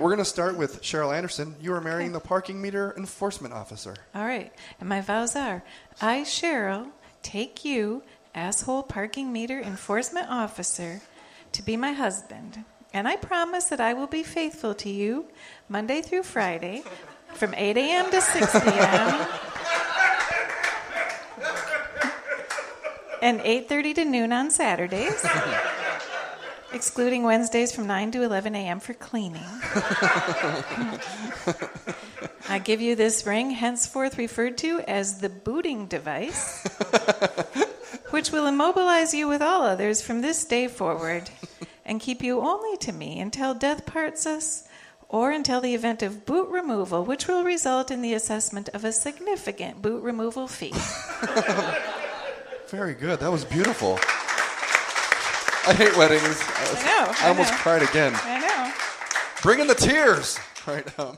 we're going to start with Cheryl Anderson. You are marrying the parking meter enforcement officer. All right. And my vows are I, Cheryl, take you, asshole parking meter enforcement officer, to be my husband. And I promise that I will be faithful to you Monday through Friday from 8 a.m. to 6 p.m. and 8:30 to noon on Saturdays. excluding Wednesdays from 9 to 11 a.m. for cleaning. I give you this ring, henceforth referred to as the booting device, which will immobilize you with all others from this day forward and keep you only to me until death parts us or until the event of boot removal, which will result in the assessment of a significant boot removal fee. Very good. That was beautiful. I hate weddings. I, I know. I, I almost know. cried again. I know. Bring in the tears. Right. Um,